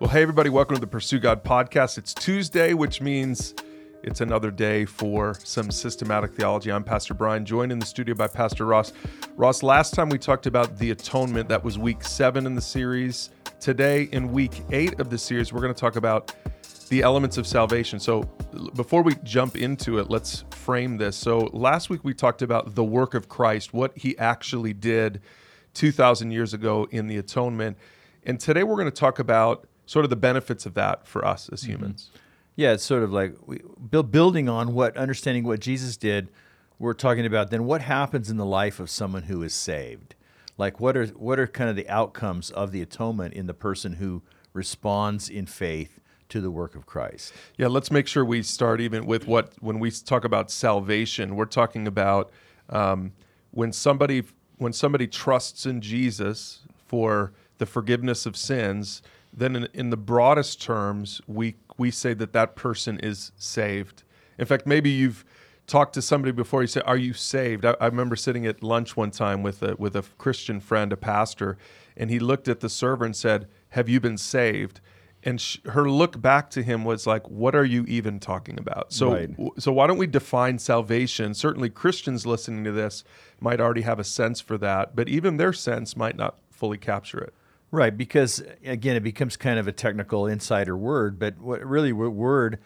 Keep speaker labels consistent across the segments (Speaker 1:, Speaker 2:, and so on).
Speaker 1: Well, hey, everybody, welcome to the Pursue God podcast. It's Tuesday, which means it's another day for some systematic theology. I'm Pastor Bryan, joined in the studio by Pastor Ross. Ross, last time we talked about the atonement, that was week seven in the series. Today, in week eight of the series, we're going to talk about the elements of salvation. So, before we jump into it, let's frame this. So, last week we talked about the work of Christ, what he actually did 2,000 years ago in the atonement. And today we're going to talk about sort of the benefits of that for us as mm-hmm. humans.
Speaker 2: Mm-hmm. Yeah, it's sort of like we, building on what understanding what Jesus did. We're talking about then what happens in the life of someone who is saved. Like what are what are kind of the outcomes of the atonement in the person who responds in faith to the work of Christ.
Speaker 1: Yeah, let's make sure we start even with what when we talk about salvation, we're talking about um, when somebody when somebody trusts in Jesus for the forgiveness of sins then in, in the broadest terms, we we say that that person is saved. In fact, maybe you've talked to somebody before. You say, "Are you saved?" I, I, remember sitting at lunch one time with a with a Christian friend, a pastor, and he looked at the server and said, "Have you been saved?" And sh- her look back to him was like, "What are you even talking about?" So, right. w- so why don't we define salvation? Certainly, Christians listening to this might already have a sense for that, but even their sense might not fully capture it.
Speaker 2: Right, because again, it becomes kind of a technical insider word, but what really what word,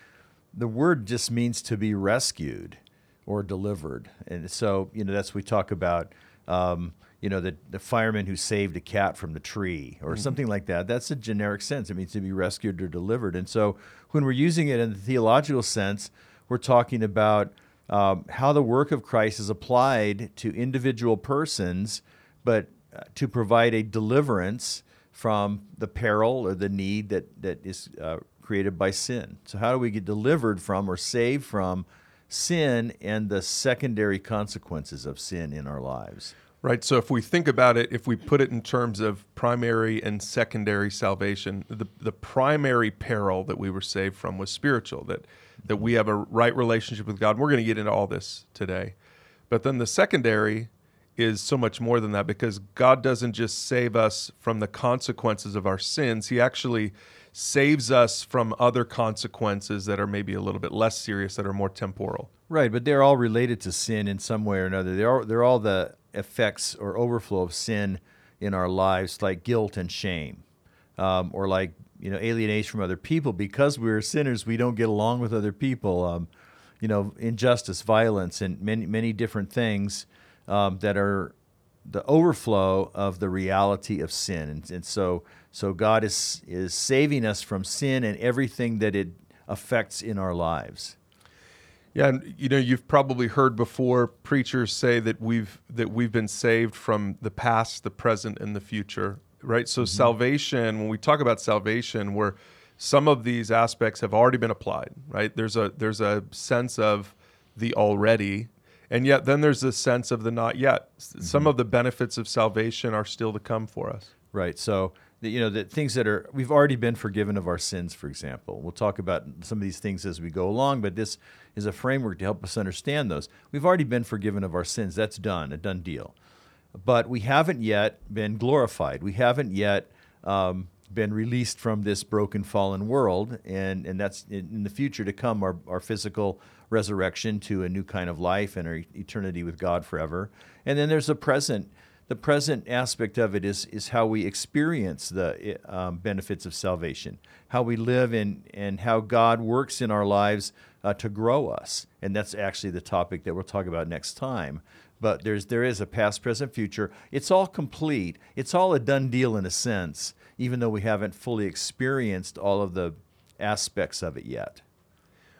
Speaker 2: the word just means to be rescued or delivered, and so you know that's we talk about. Um, you know, the, the fireman who saved a cat from the tree or mm-hmm. something like that. That's a generic sense. It means to be rescued or delivered. And so when we're using it in the theological sense, we're talking about um, how the work of Christ is applied to individual persons, but uh, to provide a deliverance from the peril or the need that, that is uh, created by sin. So, how do we get delivered from or saved from sin and the secondary consequences of sin in our lives?
Speaker 1: Right. So, if we think about it, if we put it in terms of primary and secondary salvation, the, the primary peril that we were saved from was spiritual, that, that we have a right relationship with God. We're going to get into all this today. But then the secondary is so much more than that because God doesn't just save us from the consequences of our sins, He actually saves us from other consequences that are maybe a little bit less serious, that are more temporal.
Speaker 2: Right, but they're all related to sin in some way or another. They're all, they're all the effects or overflow of sin in our lives, like guilt and shame, um, or like you know alienation from other people. Because we're sinners, we don't get along with other people. Um, you know, injustice, violence, and many many different things um, that are the overflow of the reality of sin. And, and, so, so God is, is saving us from sin and everything that it affects in our lives.
Speaker 1: Yeah, and you know you've probably heard before preachers say that we've that we've been saved from the past, the present, and the future. Right. So mm-hmm. salvation, when we talk about salvation, where some of these aspects have already been applied. Right. There's a there's a sense of the already and yet then there's this sense of the not yet. Mm-hmm. Some of the benefits of salvation are still to come for us.
Speaker 2: Right. So the, you know the things that are we've already been forgiven of our sins. For example, we'll talk about some of these things as we go along, but this is a framework to help us understand those. We've already been forgiven of our sins. That's done, a done deal. But we haven't yet been glorified. We haven't yet um, been released from this broken, fallen world, and and that's in, in the future to come. Our our physical resurrection to a new kind of life and our eternity with God forever. And then there's the present. The present aspect of it is, is how we experience the um, benefits of salvation, how we live in, and how God works in our lives uh, to grow us. And that's actually the topic that we'll talk about next time. But there's, there is a past, present, future. It's all complete. It's all a done deal in a sense, even though we haven't fully experienced all of the aspects of it yet.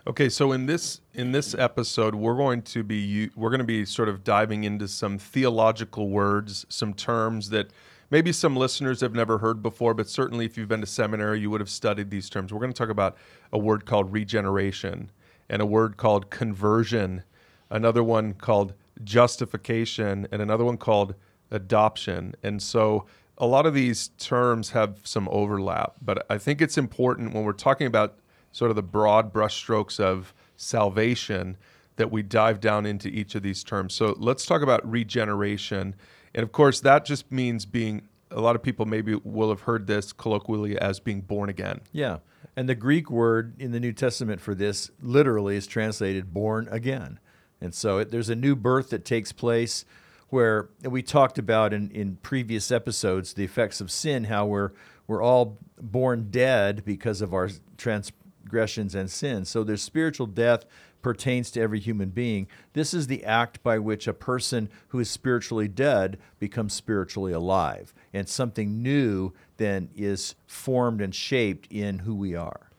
Speaker 1: Okay, so in this in this episode, we're going to be we're going to be sort of diving into some theological words, some terms that maybe some listeners have never heard before, but certainly if you've been to seminary, you would have studied these terms. We're going to talk about a word called regeneration and a word called conversion, another one called justification, and another one called adoption. And so a lot of these terms have some overlap, but I think it's important when we're talking about sort of the broad brushstrokes of salvation that we dive down into each of these terms. So let's talk about regeneration. And of course, that just means being a lot of people maybe will have heard this colloquially as being born again.
Speaker 2: Yeah. And the Greek word in the New Testament for this literally is translated born again. And so it, there's a new birth that takes place where we talked about in, in previous episodes the effects of sin, how we're, we're all born dead because of our transgressions and sins. So there's spiritual death pertains to every human being. This is the act by which a person who is spiritually dead becomes spiritually alive. And something new then is formed and shaped in who we are.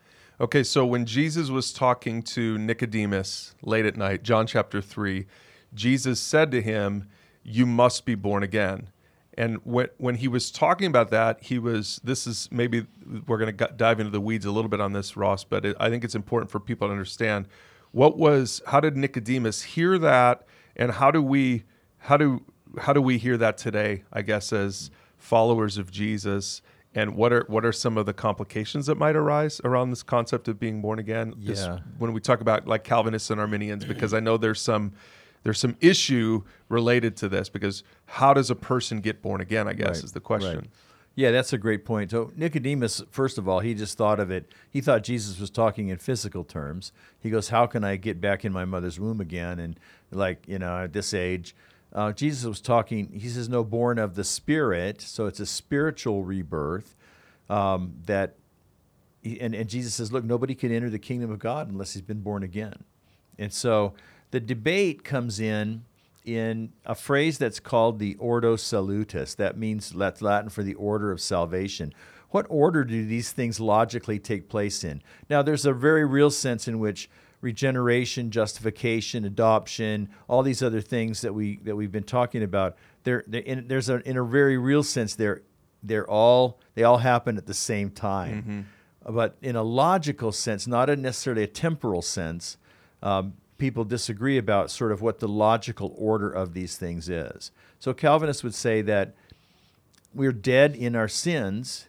Speaker 1: Okay, so when Jesus was talking to Nicodemus late at night, John chapter 3, Jesus said to him, You must be born again. And when, when he was talking about that, he was, this is maybe we're going to dive into the weeds a little bit on this, Ross, but it, I think it's important for people to understand what was, how did Nicodemus hear that? And how do we, how do, how do we hear that today, I guess, as followers of Jesus? And what are what are some of the complications that might arise around this concept of being born again?
Speaker 2: Yeah. This,
Speaker 1: when we talk about like Calvinists and Arminians, because I know there's some there's some issue related to this because how does a person get born again? I guess right. is the question. Right.
Speaker 2: Yeah, that's a great point. So Nicodemus, first of all, he just thought of it. He thought Jesus was talking in physical terms. He goes, "How can I get back in my mother's womb again?" And like you know, at this age, uh, Jesus was talking. He says, "No, born of the Spirit." So it's a spiritual rebirth um, that. And, and Jesus says, "Look, nobody can enter the kingdom of God unless he's been born again." And so the debate comes in in a phrase that's called the Ordo Salutis. That means that's Latin for the order of salvation. What order do these things logically take place in? Now, there's a very real sense in which regeneration, justification, adoption, all these other things that we that we've been talking about, they're, they're in, there's a, in a very real sense they're they're all they all happen at the same time. Mm-hmm. But in a logical sense, not a necessarily a temporal sense, um, people disagree about sort of what the logical order of these things is. So Calvinists would say that we're dead in our sins.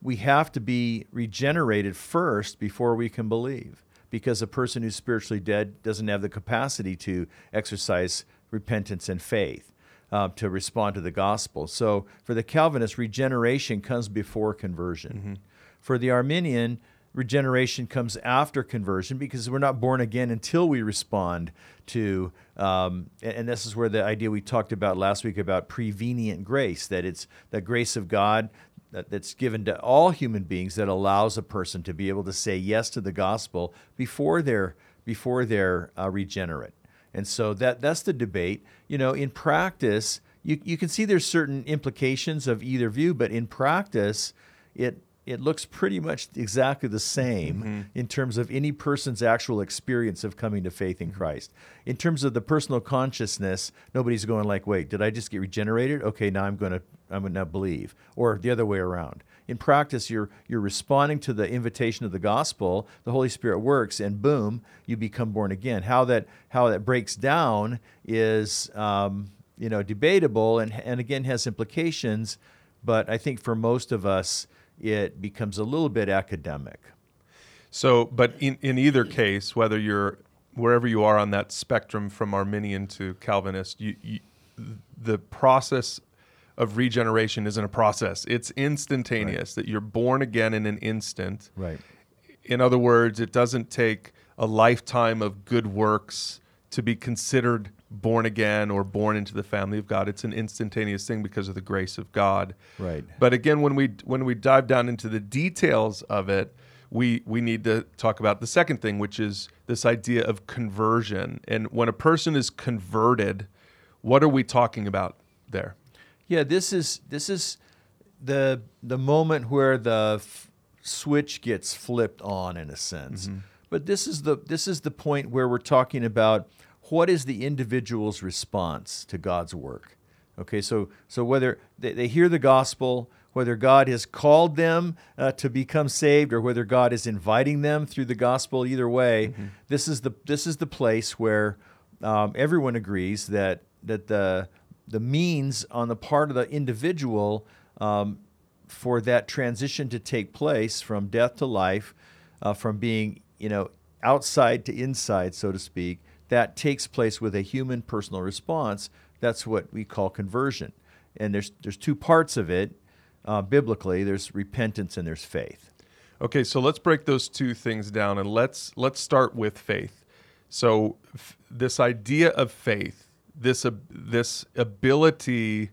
Speaker 2: We have to be regenerated first before we can believe, because a person who's spiritually dead doesn't have the capacity to exercise repentance and faith. Uh, to respond to the gospel. So for the Calvinist, regeneration comes before conversion. Mm-hmm. For the Arminian, regeneration comes after conversion because we're not born again until we respond to um, and this is where the idea we talked about last week about prevenient grace that it's the grace of god that, that's given to all human beings that allows a person to be able to say yes to the gospel before they're before they're uh, regenerate. And so that that's the debate. You know in practice you, you can see there's certain implications of either view but in practice it it looks pretty much exactly the same mm-hmm. in terms of any person's actual experience of coming to faith in mm-hmm. Christ. In terms of the personal consciousness, nobody's going like, "Wait, did I just get regenerated? Okay, now I'm going to I'm going to believe," or the other way around. In practice, you're you're responding to the invitation of the gospel. The Holy Spirit works, and boom, you become born again. How that how that breaks down is um, you know debatable, and and again has implications. But I think for most of us, it becomes a little bit academic.
Speaker 1: So, but in, in either case, whether you're wherever you are on that spectrum from Arminian to Calvinist, you, you, the process of regeneration isn't a process. It's instantaneous, right. that you're born again in an instant.
Speaker 2: Right.
Speaker 1: In other words, it doesn't take a lifetime of good works to be considered born again or born into the family of God. It's an instantaneous thing because of the grace of God.
Speaker 2: Right.
Speaker 1: But again, when we when we dive down into the details of it, we we need to talk about the second thing, which is this idea of conversion. And when a person is converted, what are we talking about there?
Speaker 2: Yeah, this is this is the the moment where the f- switch gets flipped on in a sense. Mm-hmm. But this is the this is the point where we're talking about what is the individual's response to God's work? Okay, so, so whether they, they hear the gospel, whether God has called them uh, to become saved, or whether God is inviting them through the gospel, either way, mm-hmm. this, is the, this is the place where um, everyone agrees that, that the, the means on the part of the individual um, for that transition to take place from death to life, uh, from being you know outside to inside, so to speak, that takes place with a human personal response. That's what we call conversion. And there's, there's two parts of it. uh, biblically, there's repentance and there's faith.
Speaker 1: Okay, so let's break those two things down and let's let's start with faith. So f- this idea of faith, this this ability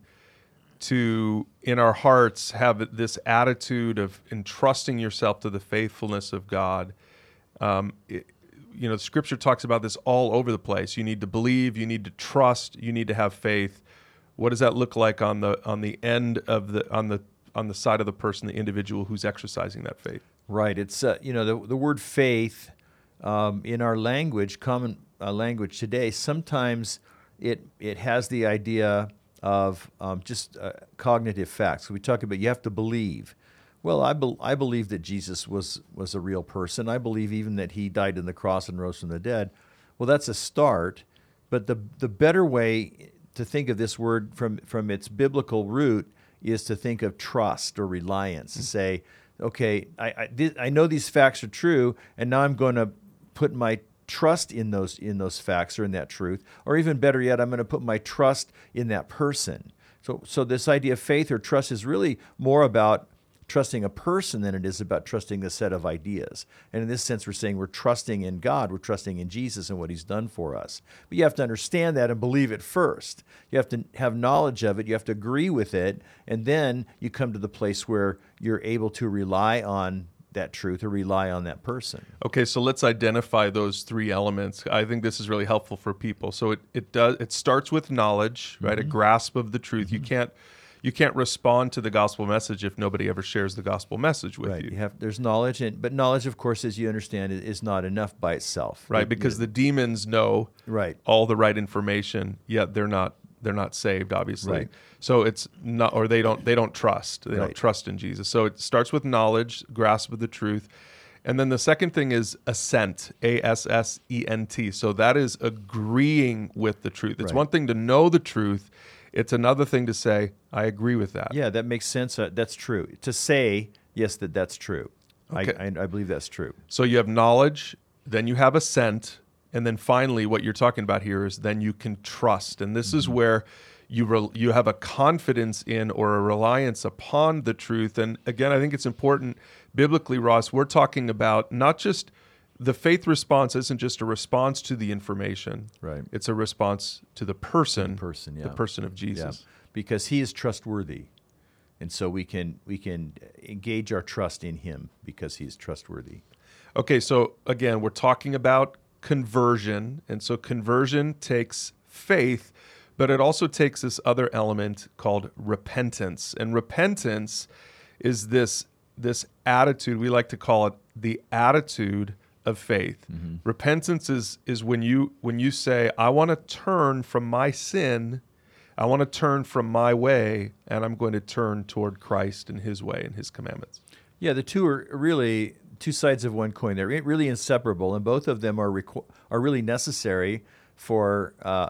Speaker 1: to in our hearts have this attitude of entrusting yourself to the faithfulness of God. Um, you know, Scripture talks about this all over the place. You need to believe, you need to trust, you need to have faith. What does that look like on the on the end of the on the on the side of the person, the individual who's exercising that faith?
Speaker 2: Right. It's uh, you know the the word faith um, in our language, common uh, language today, sometimes it it has the idea of um, just uh, cognitive facts. So we talk about you have to believe. Well, I, be- I believe that Jesus was was a real person. I believe even that he died on the cross and rose from the dead. Well, that's a start, but the the better way to think of this word from from its biblical root is to think of trust or reliance. To say, okay, I I, I know these facts are true, and now I'm going to put my trust in those in those facts or in that truth, or even better yet, I'm going to put my trust in that person. So so this idea of faith or trust is really more about trusting a person than it is about trusting a set of ideas. And in this sense, we're saying we're trusting in God, we're trusting in Jesus and what He's done for us. But you have to understand that and believe it first. You have to have knowledge of it, you have to agree with it, and then you come to the place where you're able to rely on that truth or rely on that person.
Speaker 1: Okay, so let's identify those three elements. I think this is really helpful for people. So it, it does it starts with knowledge, right? Mm-hmm. A grasp of the truth. Mm-hmm. You can't you can't respond to the gospel message if nobody ever shares the gospel message with
Speaker 2: right.
Speaker 1: you.
Speaker 2: you have, there's knowledge, and, but knowledge, of course, as you understand, is not enough by itself.
Speaker 1: Right, it, because the demons know
Speaker 2: right.
Speaker 1: all the right information, yet they're not they're not saved, obviously.
Speaker 2: Right.
Speaker 1: So it's not, or they don't they don't trust. They
Speaker 2: right.
Speaker 1: don't trust in Jesus. So it starts with knowledge, grasp of the truth. And then the second thing is assent, A S S E N T. So that is agreeing with the truth. It's
Speaker 2: right.
Speaker 1: one thing to know the truth, it's another thing to say, I agree with that.
Speaker 2: Yeah, that makes sense. Uh, that's true. To say, yes, that that's true. Okay. I, I, I believe that's true.
Speaker 1: So you have knowledge, then you have assent, and then finally, what you're talking about here is then you can trust. And this mm-hmm. is where you re- you have a confidence in or a reliance upon the truth. And again, I think it's important biblically, Ross. We're talking about not just the faith response isn't just a response to the information.
Speaker 2: Right.
Speaker 1: It's a response to the person.
Speaker 2: The person, yeah.
Speaker 1: The person of Jesus.
Speaker 2: Yeah. Because he is trustworthy. And so we can we can engage our trust in him because he is trustworthy.
Speaker 1: Okay, so again, we're talking about conversion. And so conversion takes faith, but it also takes this other element called repentance. And repentance is this this attitude, we like to call it the attitude of faith. Mm-hmm. Repentance is is when you when you say, I want to turn from my sin, I want to turn from my way, and I'm going to turn toward Christ and his way and his commandments.
Speaker 2: Yeah, the two are really two sides of one coin. They're really inseparable, and both of them are requ- are really necessary for uh,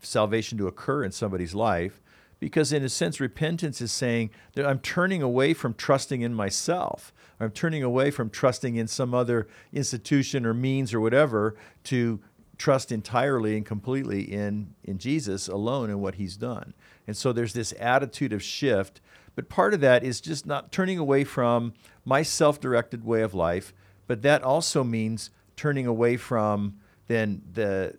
Speaker 2: salvation to occur in somebody's life. Because, in a sense, repentance is saying that I'm turning away from trusting in myself. I'm turning away from trusting in some other institution or means or whatever to trust entirely and completely in, in Jesus alone and what he's done. And so there's this attitude of shift. But part of that is just not turning away from my self directed way of life, but that also means turning away from then the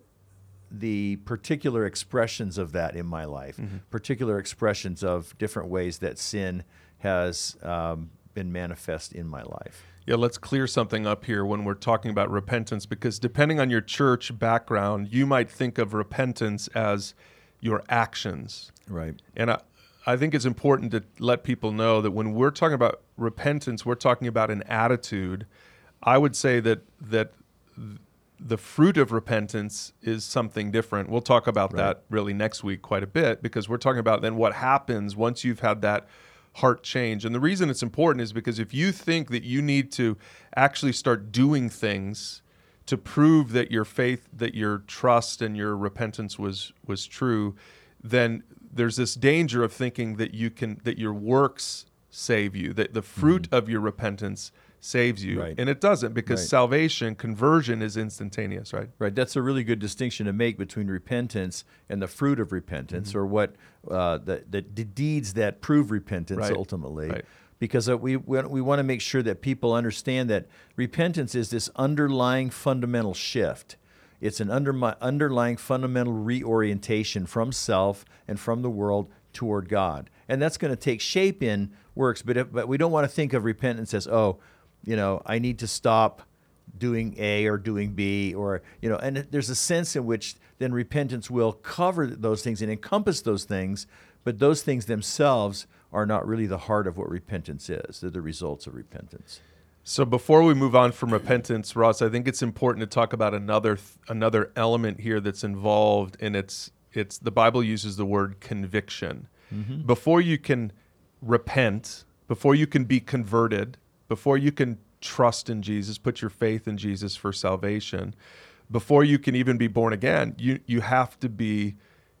Speaker 2: the particular expressions of that in my life, mm-hmm. particular expressions of different ways that sin has um, been manifest in my life.
Speaker 1: Yeah, let's clear something up here when we're talking about repentance, because depending on your church background, you might think of repentance as your actions.
Speaker 2: Right.
Speaker 1: And I, I think it's important to let people know that when we're talking about repentance, we're talking about an attitude. I would say that that the fruit of repentance is something different. We'll talk about right. that really next week quite a bit because we're talking about then what happens once you've had that heart change. And the reason it's important is because if you think that you need to actually start doing things to prove that your faith, that your trust and your repentance was was true, then there's this danger of thinking that you can that your works save you, that the fruit mm-hmm. of your repentance saves you.
Speaker 2: Right.
Speaker 1: And it doesn't because
Speaker 2: Right.
Speaker 1: salvation, conversion is instantaneous, right?
Speaker 2: Right, that's a really good distinction to make between repentance and the fruit of repentance,
Speaker 1: Mm-hmm.
Speaker 2: or what uh, the, the the deeds that prove repentance
Speaker 1: Right,
Speaker 2: ultimately.
Speaker 1: right.
Speaker 2: Because uh, we we, we want to make sure that people understand that repentance is this underlying fundamental shift. It's an undermi- underlying fundamental reorientation from self and from the world toward God, and that's going to take shape in works. But if, but we don't want to think of repentance as oh, you know, I need to stop doing A or doing B or you know and there's a sense in which then repentance will cover those things and encompass those things but those things themselves are not really the heart of what repentance is. They're the results of repentance.
Speaker 1: So before we move on from repentance, Ross, I think it's important to talk about another th- another element here that's involved, and it's it's the Bible uses the word conviction. Mm-hmm. Before you can repent, before you can be converted, before you can trust in Jesus, put your faith in Jesus for salvation, before you can even be born again, you you have to be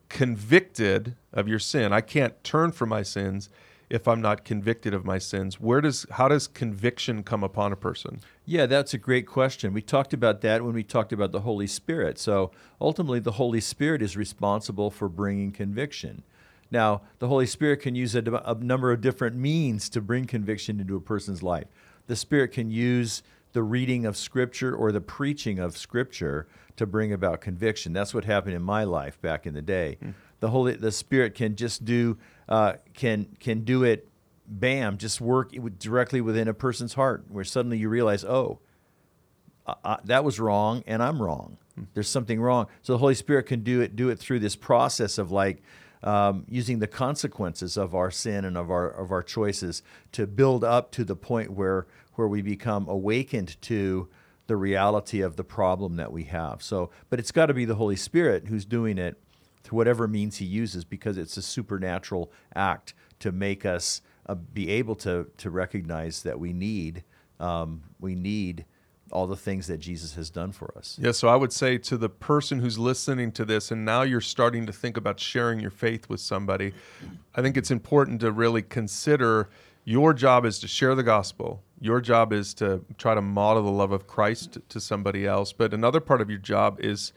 Speaker 1: convicted of your sin. I can't turn from my sins if I'm not convicted of my sins. Where does how does conviction come upon a person?
Speaker 2: yeah that's a great question we talked about that when we talked about the holy spirit so ultimately the holy spirit is responsible for bringing conviction now the holy spirit can use a, a number of different means to bring conviction into a person's life the spirit can use the reading of scripture or the preaching of scripture to bring about conviction. That's what happened in my life back in the day. The Holy, the Spirit can just do, uh, can can do it, bam, just work directly within a person's heart, where suddenly you realize, oh, that was wrong, and I'm wrong. There's something wrong. So the Holy Spirit can do it, do it through this process of like. Um, using the consequences of our sin and of our of our choices to build up to the point where where we become awakened to the reality of the problem that we have. So, but it's got to be the Holy Spirit who's doing it through whatever means He uses, because it's a supernatural act to make us uh, be able to to recognize that we need um, we need all the things that Jesus has done for us.
Speaker 1: Yeah, so I would say to the person who's listening to this and now you're starting to think about sharing your faith with somebody, I think it's important to really consider your job is to share the gospel. Your job is to try to model the love of Christ to somebody else, but another part of your job is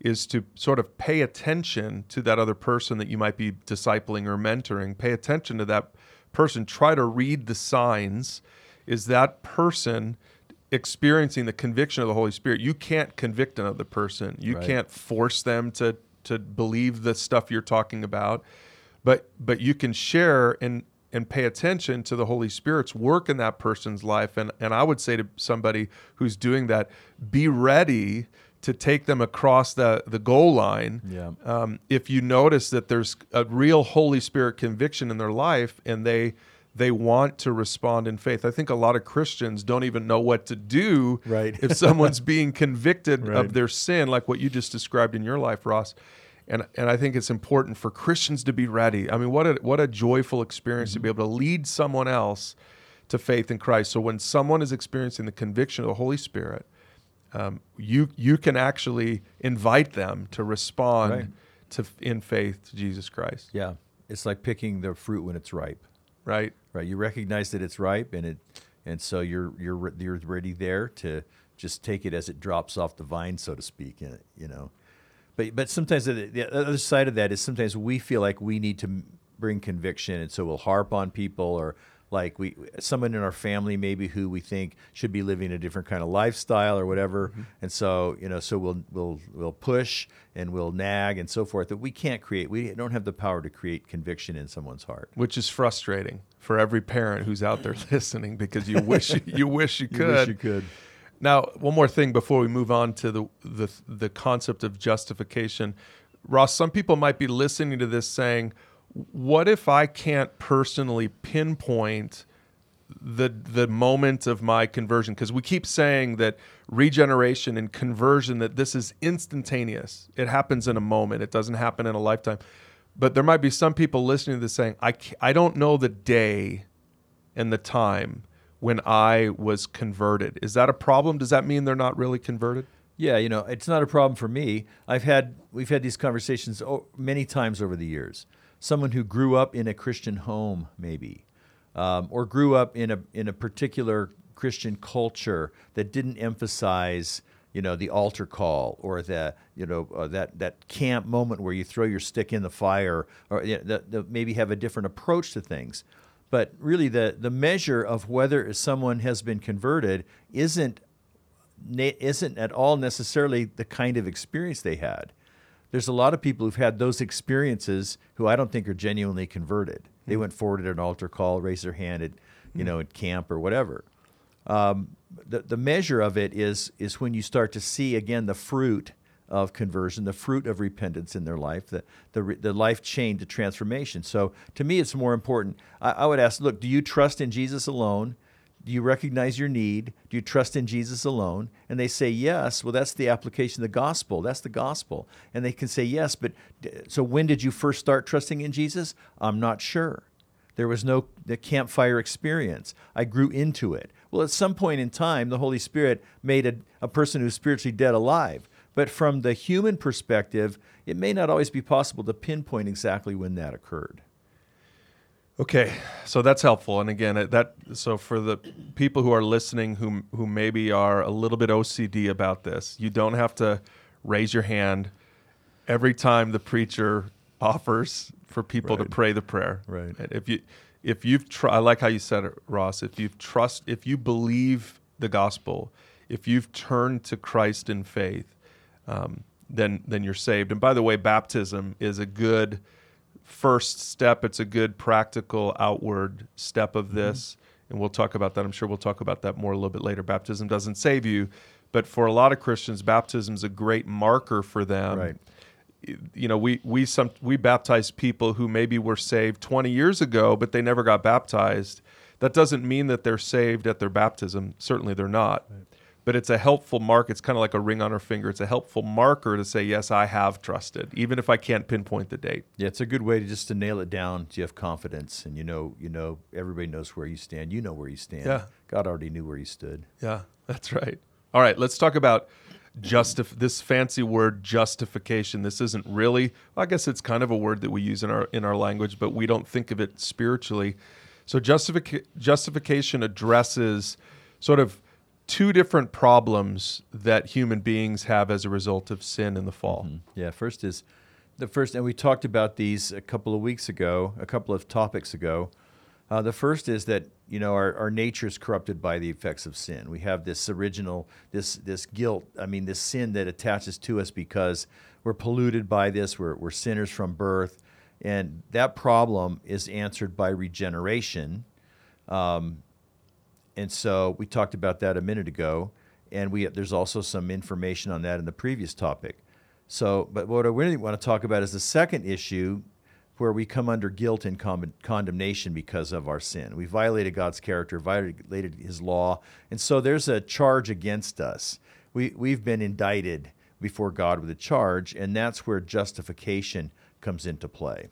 Speaker 1: is to sort of pay attention to that other person that you might be discipling or mentoring. Pay attention to that person. Try to read the signs. Is that person experiencing the conviction of the Holy Spirit? You can't convict another person. You
Speaker 2: Right.
Speaker 1: can't force them to to believe the stuff you're talking about. But but you can share and and pay attention to the Holy Spirit's work in that person's life. And and I would say to somebody who's doing that, be ready to take them across the the goal line.
Speaker 2: Yeah.
Speaker 1: Um, if you notice that there's a real Holy Spirit conviction in their life and they they want to respond in faith. I think a lot of Christians don't even know what to do
Speaker 2: Right.
Speaker 1: if someone's being convicted
Speaker 2: Right.
Speaker 1: of their sin, like what you just described in your life, Ross. And and I think it's important for Christians to be ready. I mean, what a what a joyful experience to be able to lead someone else to faith in Christ. So when someone is experiencing the conviction of the Holy Spirit, um, you you can actually invite them to respond
Speaker 2: Right.
Speaker 1: to in faith to Jesus Christ.
Speaker 2: Yeah. It's like picking the fruit when it's ripe.
Speaker 1: Right.
Speaker 2: Right. You recognize that it's ripe, and it, and so you're you're you're ready there to just take it as it drops off the vine, so to speak. and, You know, but but sometimes the, the other side of that is sometimes we feel like we need to bring conviction, and so we'll harp on people or like we someone in our family maybe who we think should be living a different kind of lifestyle or whatever, mm-hmm. and so you know so we'll we'll we'll push and we'll nag and so forth that we can't create. We don't have the power to create conviction in someone's heart.
Speaker 1: Which is frustrating for every parent who's out there listening because you wish you wish you
Speaker 2: You
Speaker 1: could.
Speaker 2: wish you could.
Speaker 1: Now, one more thing before we move on to the, the the concept of justification, Ross. Some people might be listening to this saying, "What if I can't personally pinpoint the the moment of my conversion?" Because we keep saying that regeneration and conversion that this is instantaneous. It happens in a moment. It doesn't happen in a lifetime. But there might be some people listening to this saying, "I I don't know the day and the time when I was converted. Is that a problem? Does that mean they're not really converted?
Speaker 2: Yeah, you know, it's not a problem for me. I've had we've had these conversations many times over the years. Someone who grew up in a Christian home, maybe, um, or grew up in a in a particular Christian culture that didn't emphasize you know the altar call or the you know uh, that that camp moment where you throw your stick in the fire or you know, the, the, maybe have a different approach to things but really the the measure of whether someone has been converted isn't isn't at all necessarily the kind of experience they had there's a lot of people who've had those experiences who I don't think are genuinely converted they mm-hmm. went forward at an altar call raised their hand at you mm-hmm. know at camp or whatever um, the, the measure of it is, is when you start to see again the fruit of conversion, the fruit of repentance in their life, the, the, the life change, the transformation. So to me, it's more important. I, I would ask look, do you trust in Jesus alone? Do you recognize your need? Do you trust in Jesus alone? And they say yes. Well, that's the application of the gospel. That's the gospel. And they can say yes, but so when did you first start trusting in Jesus? I'm not sure. There was no the campfire experience. I grew into it. Well, at some point in time, the Holy Spirit made a, a person who's spiritually dead alive. But from the human perspective, it may not always be possible to pinpoint exactly when that occurred.
Speaker 1: Okay, so that's helpful. And again, uh, that so for the people who are listening who who maybe are a little bit OCD about this, you don't have to raise your hand every time the preacher offers for people right. to pray the prayer.
Speaker 2: Right.
Speaker 1: Uh, if you if you've tr- I like how you said it, Ross. If you've trust, if you believe the gospel, if you've turned to Christ in faith, um, then then you're saved. And by the way, baptism is a good first step. It's a good practical outward step of mm-hmm. this, mm-hmm. and we'll talk about that. I'm sure we'll talk about that more a little bit later. Baptism doesn't save you, but for a lot of Christians, baptism is a great marker for them.
Speaker 2: Right
Speaker 1: you know, we we some we baptize people who maybe were saved 20 years ago, but they never got baptized. That doesn't mean that they're saved at their baptism. Certainly, they're not. Right. But it's a helpful mark. It's kind of like a ring on our finger. It's a helpful marker to say, yes, I have trusted, even if I can't pinpoint the date.
Speaker 2: Yeah, it's a good way to just to nail it down. So you have confidence, and you know, you know, everybody knows where you stand. You know where you stand.
Speaker 1: Yeah.
Speaker 2: God already knew where you stood.
Speaker 1: Yeah, that's right. All right, let's talk about justif this fancy word justification. This isn't really I guess it's kind of a word that we use in our in our language, but we don't think of it spiritually. So justific- justification addresses sort of two different problems that human beings have as a result of sin in the fall.
Speaker 2: Mm-hmm. Yeah, first is the first, and we talked about these a couple of weeks ago, a couple of topics ago. Uh, the first is that you know our, our nature is corrupted by the effects of sin. We have this original this this guilt. I mean, this sin that attaches to us because we're polluted by this. We're we're sinners from birth, and that problem is answered by regeneration. Um, and so we talked about that a minute ago, and we there's also some information on that in the previous topic. So, but what I really want to talk about is the second issue where we come under guilt and condemnation because of our sin. We violated God's character, violated His law, and so there's a charge against us. We, we've been indicted before God with a charge, and that's where justification comes into play.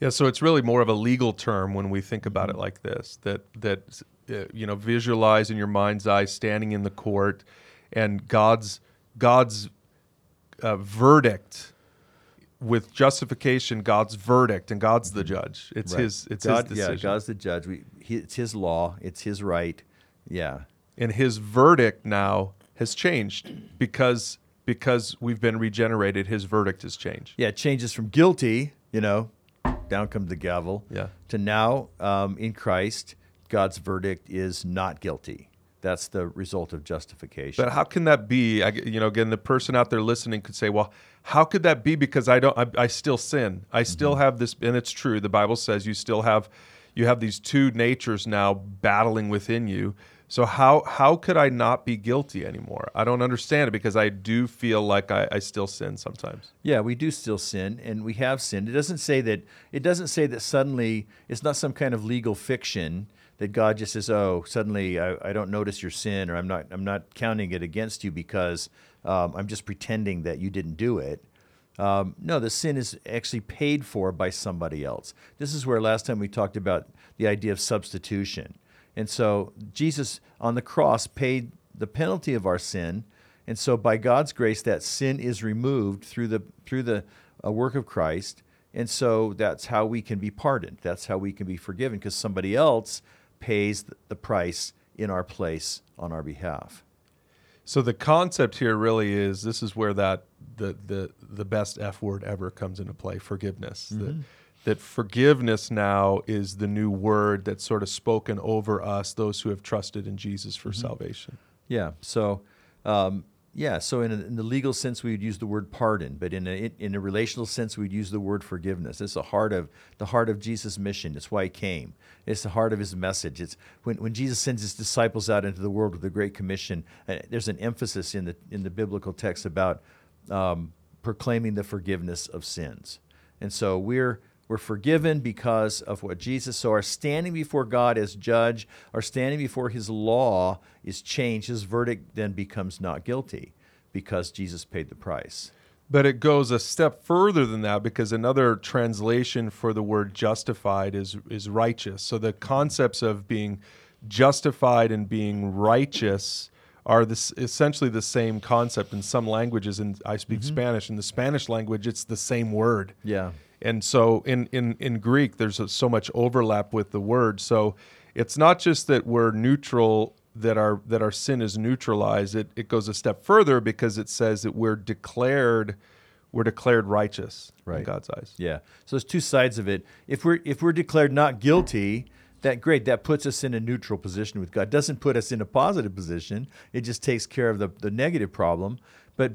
Speaker 1: Yeah, so it's really more of a legal term when we think about it like this. That that uh, you know, visualize in your mind's eye standing in the court, and God's God's uh, verdict with justification, God's verdict, and God's the judge. It's right. his. It's
Speaker 2: God,
Speaker 1: his decision.
Speaker 2: Yeah, God's the judge. We, he, it's His law. It's His right. Yeah.
Speaker 1: And His verdict now has changed because because we've been regenerated. His verdict has changed.
Speaker 2: Yeah, it changes from guilty, you know, down comes the gavel.
Speaker 1: Yeah.
Speaker 2: To now, um, in Christ, God's verdict is not guilty. That's the result of justification.
Speaker 1: But how can that be? I, you know, again, the person out there listening could say, "Well, how could that be? Because I don't, I, I still sin. I still mm-hmm. have this, and it's true. The Bible says you still have, you have these two natures now battling within you. So how how could I not be guilty anymore? I don't understand it because I do feel like I, I still sin sometimes.
Speaker 2: Yeah, we do still sin, and we have sinned. It doesn't say that. It doesn't say that suddenly it's not some kind of legal fiction that God just says, "Oh, suddenly I, I don't notice your sin, or I'm not I'm not counting it against you because um, I'm just pretending that you didn't do it." Um, no, the sin is actually paid for by somebody else. This is where last time we talked about the idea of substitution, and so Jesus on the cross paid the penalty of our sin, and so by God's grace, that sin is removed through the through the uh, work of Christ. And so that's how we can be pardoned. That's how we can be forgiven because somebody else pays the price in our place on our behalf.
Speaker 1: So the concept here really is this is where that the the the best F word ever comes into play, forgiveness.
Speaker 2: Mm-hmm.
Speaker 1: That that forgiveness now is the new word that's sort of spoken over us, those who have trusted in Jesus
Speaker 2: Mm-hmm.
Speaker 1: for salvation.
Speaker 2: Yeah. So, um, yeah. So in, a, in the legal sense, we would use the word pardon, but in a in a relational sense, we'd use the word forgiveness. It's the heart of the heart of Jesus' mission. It's why he came. It's the heart of his message. It's when, when Jesus sends his disciples out into the world with the Great Commission. Uh, there's an emphasis in the in the biblical text about um, proclaiming the forgiveness of sins, and so we're we're forgiven because of what Jesus. So our standing before God as judge, our standing before His law is changed. His verdict then becomes not guilty because Jesus paid the price.
Speaker 1: But it goes a step further than that because another translation for the word justified is is righteous. So the concepts of being justified and being righteous are this essentially the same concept in some languages and I speak mm-hmm. Spanish in the Spanish language it's the same word.
Speaker 2: Yeah.
Speaker 1: And so in, in, in Greek, there's a, so much overlap with the word. So it's not just that we're neutral, that our, that our sin is neutralized. It, it goes a step further because it says that we're declared, we're declared righteous in God's eyes.
Speaker 2: Yeah. So there's two sides of it. If we're if we're declared not guilty, that great. That puts us in a neutral position with God. Doesn't put us in a positive position. It just takes care of the, the negative problem. But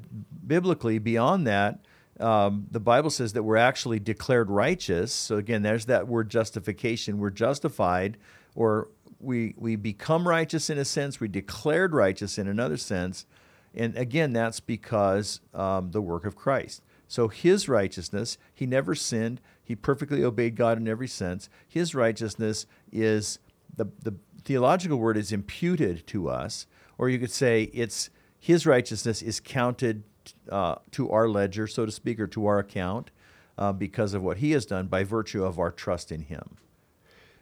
Speaker 2: biblically, beyond that, um, the Bible says that we're actually declared righteous. So again, there's that word justification. We're justified, or we we become righteous in a sense. We declared righteous in another sense. And again, that's because um, the work of Christ. So his righteousness, he never sinned. He perfectly obeyed God in every sense. His righteousness is the, the theological word is imputed to us, or you could say it's his righteousness is counted uh, to our ledger, so to speak, or to our account uh, because of what he has done by virtue of our trust in him.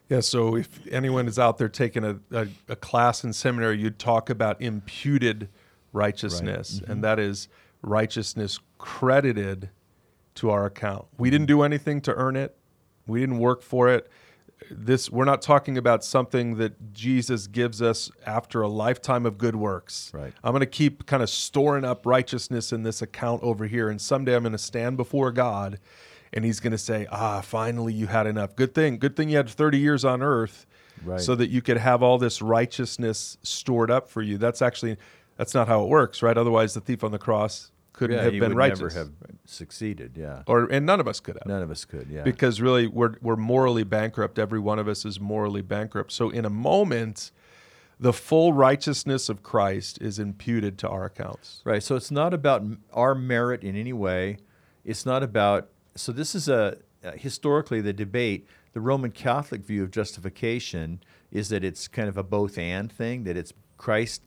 Speaker 1: Yeah, so if anyone is out there taking a, a, a class in seminary, you'd talk about imputed righteousness, and that is righteousness credited to our account. We didn't do anything to earn it. We didn't work for it. This we're not talking about something that Jesus gives us after a lifetime of good works.
Speaker 2: Right.
Speaker 1: I'm going to keep kind of storing up righteousness in this account over here and someday I'm going to stand before God and he's going to say, "Ah, finally you had enough. Good thing. Good thing you had 30 years on earth."
Speaker 2: Right.
Speaker 1: so that you could have all this righteousness stored up for you. That's actually that's not how it works, right? Otherwise, the thief on the cross couldn't
Speaker 2: Yeah,
Speaker 1: have been righteous,
Speaker 2: never have succeeded. Yeah,
Speaker 1: or and none of us could have,
Speaker 2: none of us could. Yeah,
Speaker 1: because really we're we're morally bankrupt. Every one of us is morally bankrupt. So in a moment, the full righteousness of Christ is imputed to our accounts.
Speaker 2: Right. So it's not about our merit in any way. It's not about. So this is a uh, historically the debate. The Roman Catholic view of justification is that it's kind of a both and thing. That it's Christ.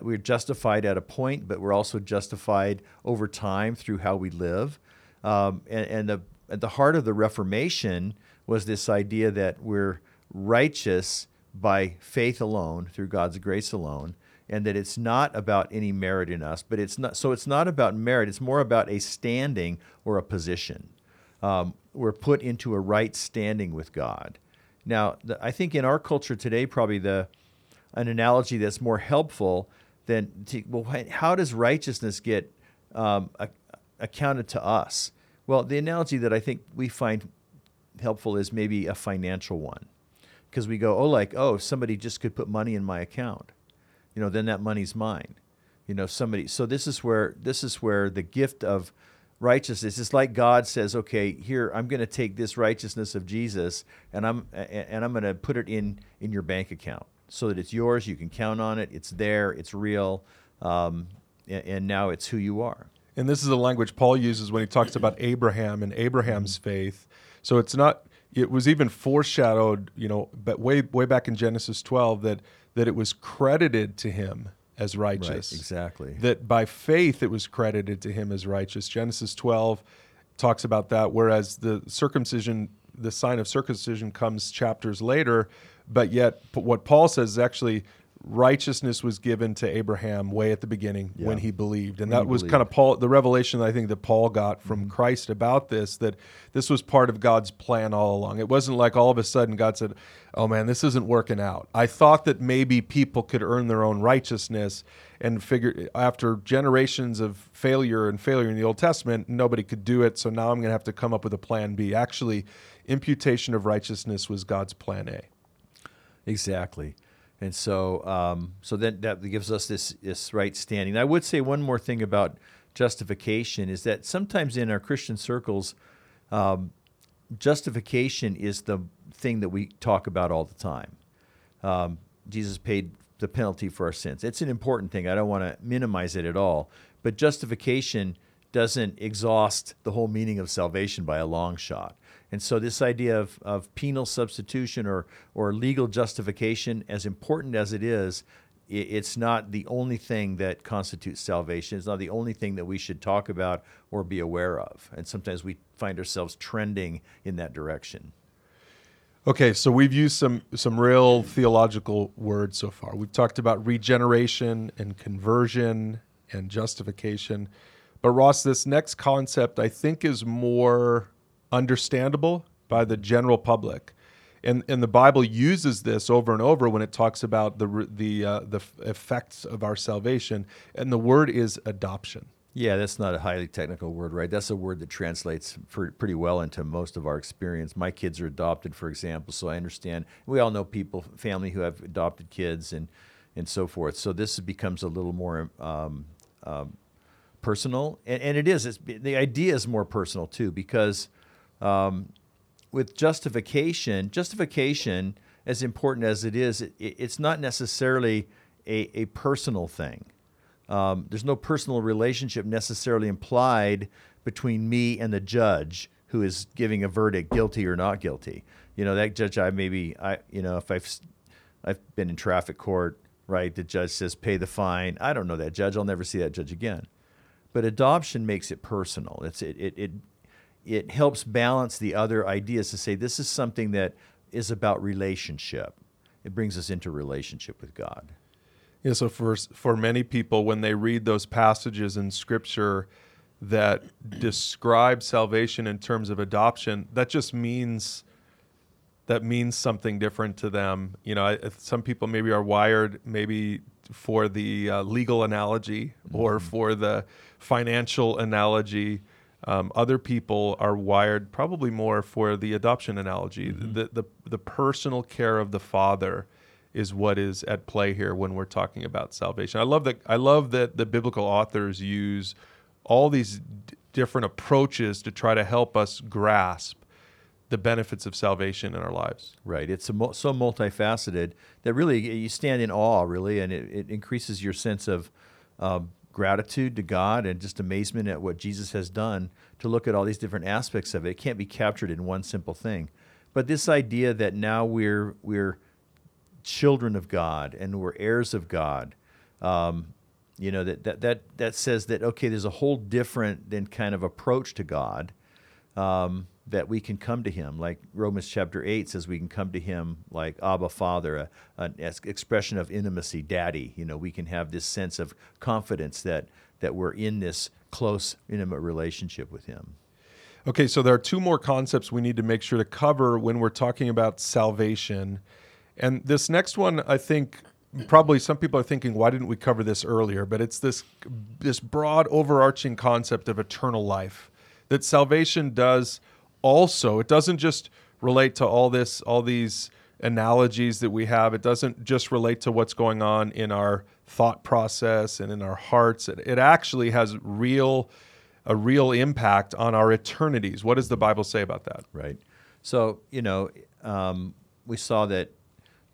Speaker 2: We're justified at a point, but we're also justified over time through how we live. Um, and, and the at the heart of the Reformation was this idea that we're righteous by faith alone through God's grace alone and that it's not about any merit in us but it's not so it's not about merit it's more about a standing or a position um, we're put into a right standing with God now the, I think in our culture today probably the an analogy that's more helpful than to, well how does righteousness get um, ac- accounted to us well the analogy that I think we find helpful is maybe a financial one because we go, oh, like, oh, somebody just could put money in my account, you know, then that money's mine. You know, somebody. So this is where this is where the gift of righteousness is like God says, okay, here I'm going to take this righteousness of Jesus and I'm and I'm going to put it in in your bank account so that it's yours. You can count on it. It's there. It's real. Um, and, and now it's who you are.
Speaker 1: And this is the language Paul uses when he talks about Abraham and Abraham's faith. So it's not. It was even foreshadowed, you know, but way way back in Genesis 12 that that it was credited to him as righteous.
Speaker 2: exactly.
Speaker 1: That by faith it was credited to him as righteous. Genesis 12 talks about that. Whereas the circumcision, the sign of circumcision, comes chapters later. But yet, what Paul says is actually righteousness was given to Abraham way at the beginning
Speaker 2: Yeah.
Speaker 1: when he believed. And
Speaker 2: When
Speaker 1: that was
Speaker 2: believed.
Speaker 1: kind of Paul the revelation I think that Paul got from
Speaker 2: Mm-hmm.
Speaker 1: Christ about this that this was part of God's plan all along. It wasn't like all of a sudden God said, "Oh man, this isn't working out." I thought that maybe people could earn their own righteousness and figure after generations of failure and failure in the Old Testament, nobody could do it, so now I'm going to have to come up with a plan B. Actually, imputation of righteousness was God's plan A.
Speaker 2: Exactly. And so, um, so then that gives us this, this right standing. I would say one more thing about justification is that sometimes in our Christian circles, um, justification is the thing that we talk about all the time. Um, Jesus paid the penalty for our sins. It's an important thing. I don't want to minimize it at all. But justification doesn't exhaust the whole meaning of salvation by a long shot. And so, this idea of, of penal substitution or, or legal justification, as important as it is, it's not the only thing that constitutes salvation. It's not the only thing that we should talk about or be aware of. And sometimes we find ourselves trending in that direction.
Speaker 1: Okay, so we've used some some real theological words so far. We've talked about regeneration and conversion and justification. But Ross, this next concept I think is more understandable by the general public. And, and the Bible uses this over and over when it talks about the the uh, the effects of our salvation, and the word is adoption.
Speaker 2: Yeah, that's not a highly technical word, right? That's a word that translates pr- pretty well into most of our experience. My kids are adopted, for example, so I understand. We all know people, family who have adopted kids and and so forth. So this becomes a little more um, um, personal, and, and it is. The idea is more personal too, because um, with justification, justification, as important as it is, it, it's not necessarily a, a personal thing. Um, there's no personal relationship necessarily implied between me and the judge who is giving a verdict, guilty or not guilty. You know, that judge, I maybe, I, you know, if I've, I've been in traffic court, right? The judge says pay the fine. I don't know that judge. I'll never see that judge again. But adoption makes it personal. It's it it it, it helps balance the other ideas to say this is something that is about relationship. It brings us into relationship with God.
Speaker 1: Yeah, so for for many people, when they read those passages in Scripture that describe salvation in terms of adoption, that just means that means something different to them. You know, I- some people maybe are wired maybe for the uh, legal analogy or for the financial analogy. Um, other people are wired probably more for the adoption analogy. The, the the personal care of the father is what is at play here when we're talking about salvation. I love that. I love that the biblical authors use all these d- different approaches to try to help us grasp the benefits of salvation in our lives.
Speaker 2: Right. It's mul- so multifaceted that really you stand in awe, really, and it, it increases your sense of um, gratitude to God and just amazement at what Jesus has done to look at all these different aspects of it. It can't be captured in one simple thing. But this idea that now we're we're children of God and we're heirs of God, um, you know that, that that that says that okay, there's a whole different than kind of approach to God um, that we can come to Him. Like Romans chapter 8 says, we can come to Him like Abba Father, a, an expression of intimacy, Daddy. You know, we can have this sense of confidence that, that we're in this close, intimate relationship with Him.
Speaker 1: Okay, so there are two more concepts we need to make sure to cover when we're talking about salvation. And this next one, I think probably some people are thinking, why didn't we cover this earlier? But it's this this broad overarching concept of eternal life. That salvation does also, it doesn't just relate to all this, all these analogies that we have. It doesn't just relate to what's going on in our thought process and in our hearts. It, it actually has real a real impact on our eternities. What does the Bible say about that?
Speaker 2: Right. So, you know, um, we saw that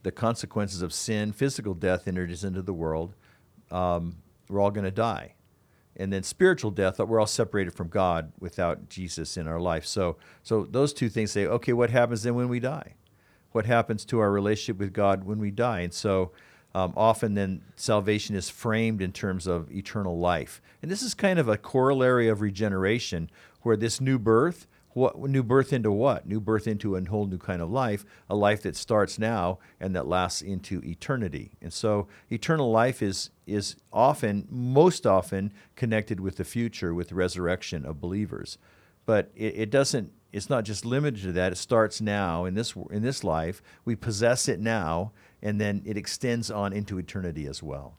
Speaker 2: the consequences of sin, physical death enters into the world. Um, we're all going to die. And then spiritual death, that we're all separated from God without Jesus in our life. So, so those two things say, okay, what happens then when we die? What happens to our relationship with God when we die? And so, um, often then salvation is framed in terms of eternal life. And this is kind of a corollary of regeneration, where this new birth, what new birth into what? New birth into a whole new kind of life, a life that starts now and that lasts into eternity. And so eternal life is is often, most often, connected with the future, with the resurrection of believers. But it, it doesn't it's not just limited to that. It starts now in this in this life. We possess it now, and then it extends on into eternity as well.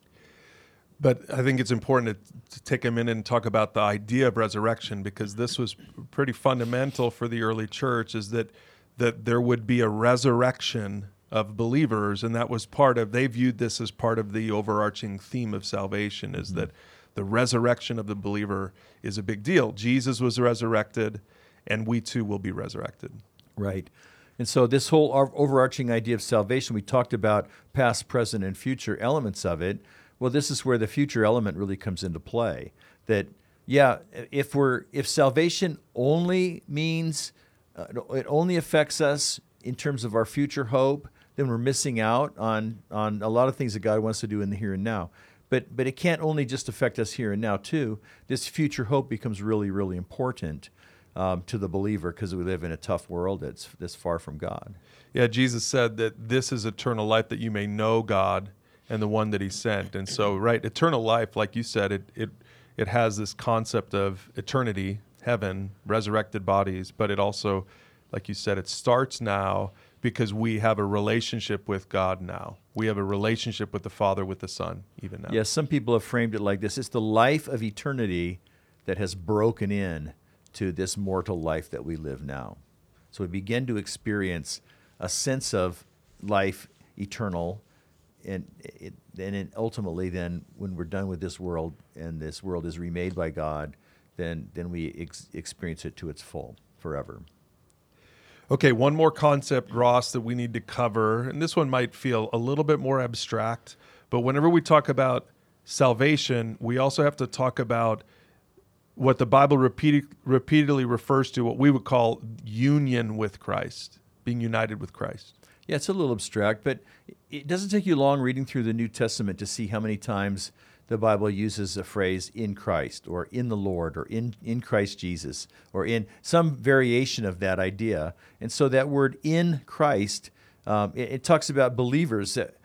Speaker 1: But I think it's important to, to, take a minute and talk about the idea of resurrection because this was pretty fundamental for the early church. Is that that there would be a resurrection of believers, and that was part of. They viewed this as part of the overarching theme of salvation. Is mm-hmm. that the resurrection of the believer is a big deal. Jesus was resurrected, and we too will be resurrected.
Speaker 2: Right. And so, this whole overarching idea of salvation, we talked about past, present, and future elements of it. Well, this is where the future element really comes into play. That yeah, if we're if salvation only means uh, it only affects us in terms of our future hope, then we're missing out on on a lot of things that God wants to do in the here and now. But but it can't only just affect us here and now too. This future hope becomes really really important um, to the believer because we live in a tough world that's that's far from God.
Speaker 1: Yeah, Jesus said that this is eternal life that you may know God and the one that he sent. And so, right, eternal life, like you said, it it it has this concept of eternity, heaven, resurrected bodies, but it also, like you said, it starts now because we have a relationship with God now. We have a relationship with the Father, with the Son, even now.
Speaker 2: Yes, some people have framed it like this it's the life of eternity that has broken in to this mortal life that we live now. So we begin to experience a sense of life eternal and it, and it ultimately then when we're done with this world and this world is remade by God, then then we ex- experience it to its full forever.
Speaker 1: Okay, one more concept, Ross, that we need to cover, and this one might feel a little bit more abstract, but whenever we talk about salvation, we also have to talk about what the Bible repeat, repeatedly refers to, what we would call union with Christ, being united with Christ.
Speaker 2: Yeah, it's a little abstract, but it doesn't take you long reading through the New Testament to see how many times the Bible uses a phrase in Christ or in the Lord or in, in Christ Jesus or in some variation of that idea. And so that word in Christ, um, it, it, talks about believers. That,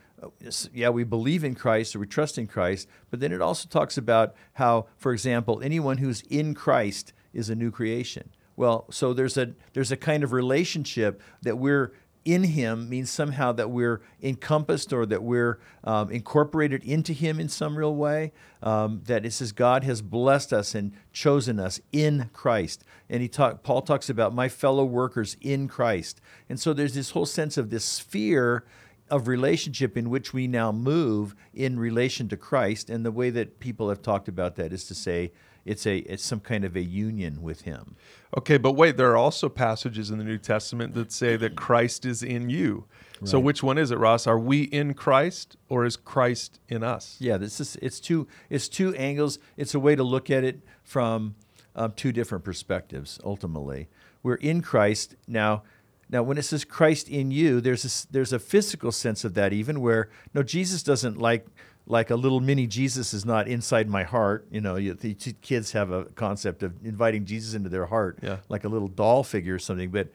Speaker 2: yeah, we believe in Christ or we trust in Christ, but then it also talks about how, for example, anyone who's in Christ is a new creation. Well, so there's a there's a kind of relationship that we're in him means somehow that we're encompassed or that we're um, incorporated into him in some real way. Um, that it says God has blessed us and chosen us in Christ. And he talk, Paul talks about my fellow workers in Christ. And so there's this whole sense of this sphere of relationship in which we now move in relation to Christ. And the way that people have talked about that is to say, it's a it's some kind of a union with him.
Speaker 1: Okay, but wait, there are also passages in the New Testament that say that Christ is in you. Right. So which one is it, Ross? Are we in Christ or is Christ in us?
Speaker 2: Yeah, this is it's two it's two angles. It's a way to look at it from um, two different perspectives. Ultimately, we're in Christ now. Now, when it says Christ in you, there's a, there's a physical sense of that, even where no, Jesus doesn't like like a little mini Jesus is not inside my heart. You know, you, the kids have a concept of inviting Jesus into their heart, yeah. like a little doll figure or something. But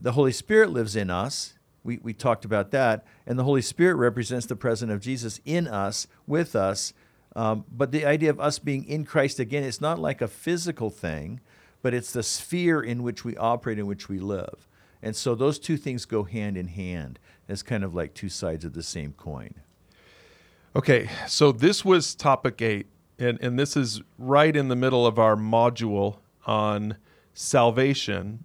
Speaker 2: the Holy Spirit lives in us. We, we talked about that. And the Holy Spirit represents the presence of Jesus in us, with us. Um, but the idea of us being in Christ again, it's not like a physical thing, but it's the sphere in which we operate, in which we live. And so those two things go hand in hand as kind of like two sides of the same coin.
Speaker 1: Okay, so this was topic eight, and, and this is right in the middle of our module on salvation.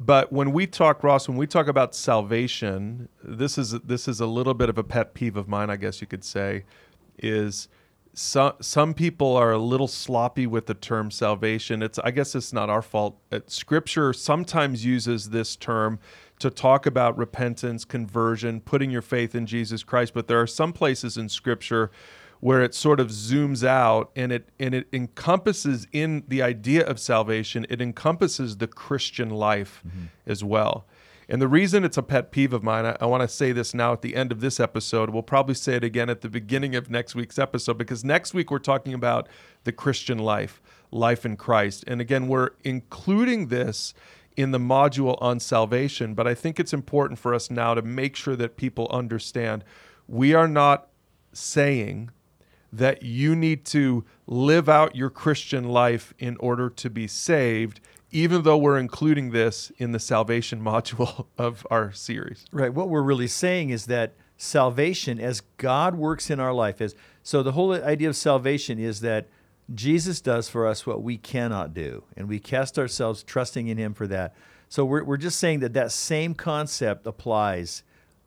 Speaker 1: But when we talk, Ross, when we talk about salvation, this is this is a little bit of a pet peeve of mine, I guess you could say, is some some people are a little sloppy with the term salvation. It's I guess it's not our fault. Scripture sometimes uses this term to talk about repentance, conversion, putting your faith in Jesus Christ, but there are some places in scripture where it sort of zooms out and it and it encompasses in the idea of salvation, it encompasses the Christian life mm-hmm. as well. And the reason it's a pet peeve of mine, I, I want to say this now at the end of this episode. We'll probably say it again at the beginning of next week's episode because next week we're talking about the Christian life, life in Christ. And again, we're including this in the module on salvation, but I think it's important for us now to make sure that people understand we are not saying that you need to live out your Christian life in order to be saved, even though we're including this in the salvation module of our series.
Speaker 2: Right. What we're really saying is that salvation, as God works in our life, is so the whole idea of salvation is that Jesus does for us what we cannot do, and we cast ourselves trusting in Him for that. So we're, we're just saying that that same concept applies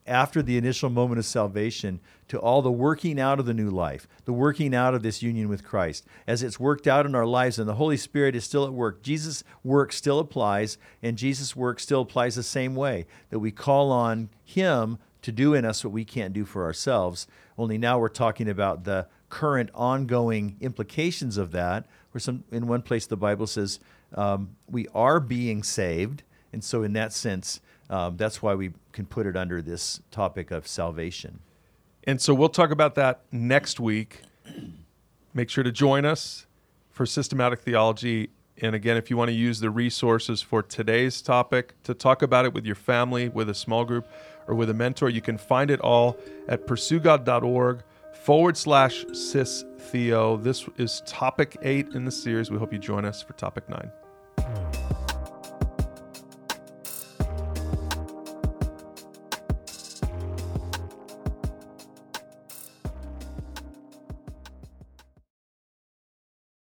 Speaker 2: after the initial moment of salvation to all the working out of the new life, the working out of this union with Christ. As it's worked out in our lives and the Holy Spirit is still at work, Jesus' work still applies, and Jesus' work still applies the same way that we call on Him to do in us what we can't do for ourselves. Only now we're talking about the current ongoing implications of that. Where some in one place the Bible says um, we are being saved, and so in that sense, um, that's why we can put it under this topic of salvation.
Speaker 1: And so we'll talk about that next week. Make sure to join us for systematic theology. And again, if you want to use the resources for today's topic to talk about it with your family, with a small group, or with a mentor, you can find it all at pursuegod.org forward slash cis theo. This is topic eight in the series. We hope you join us for topic nine.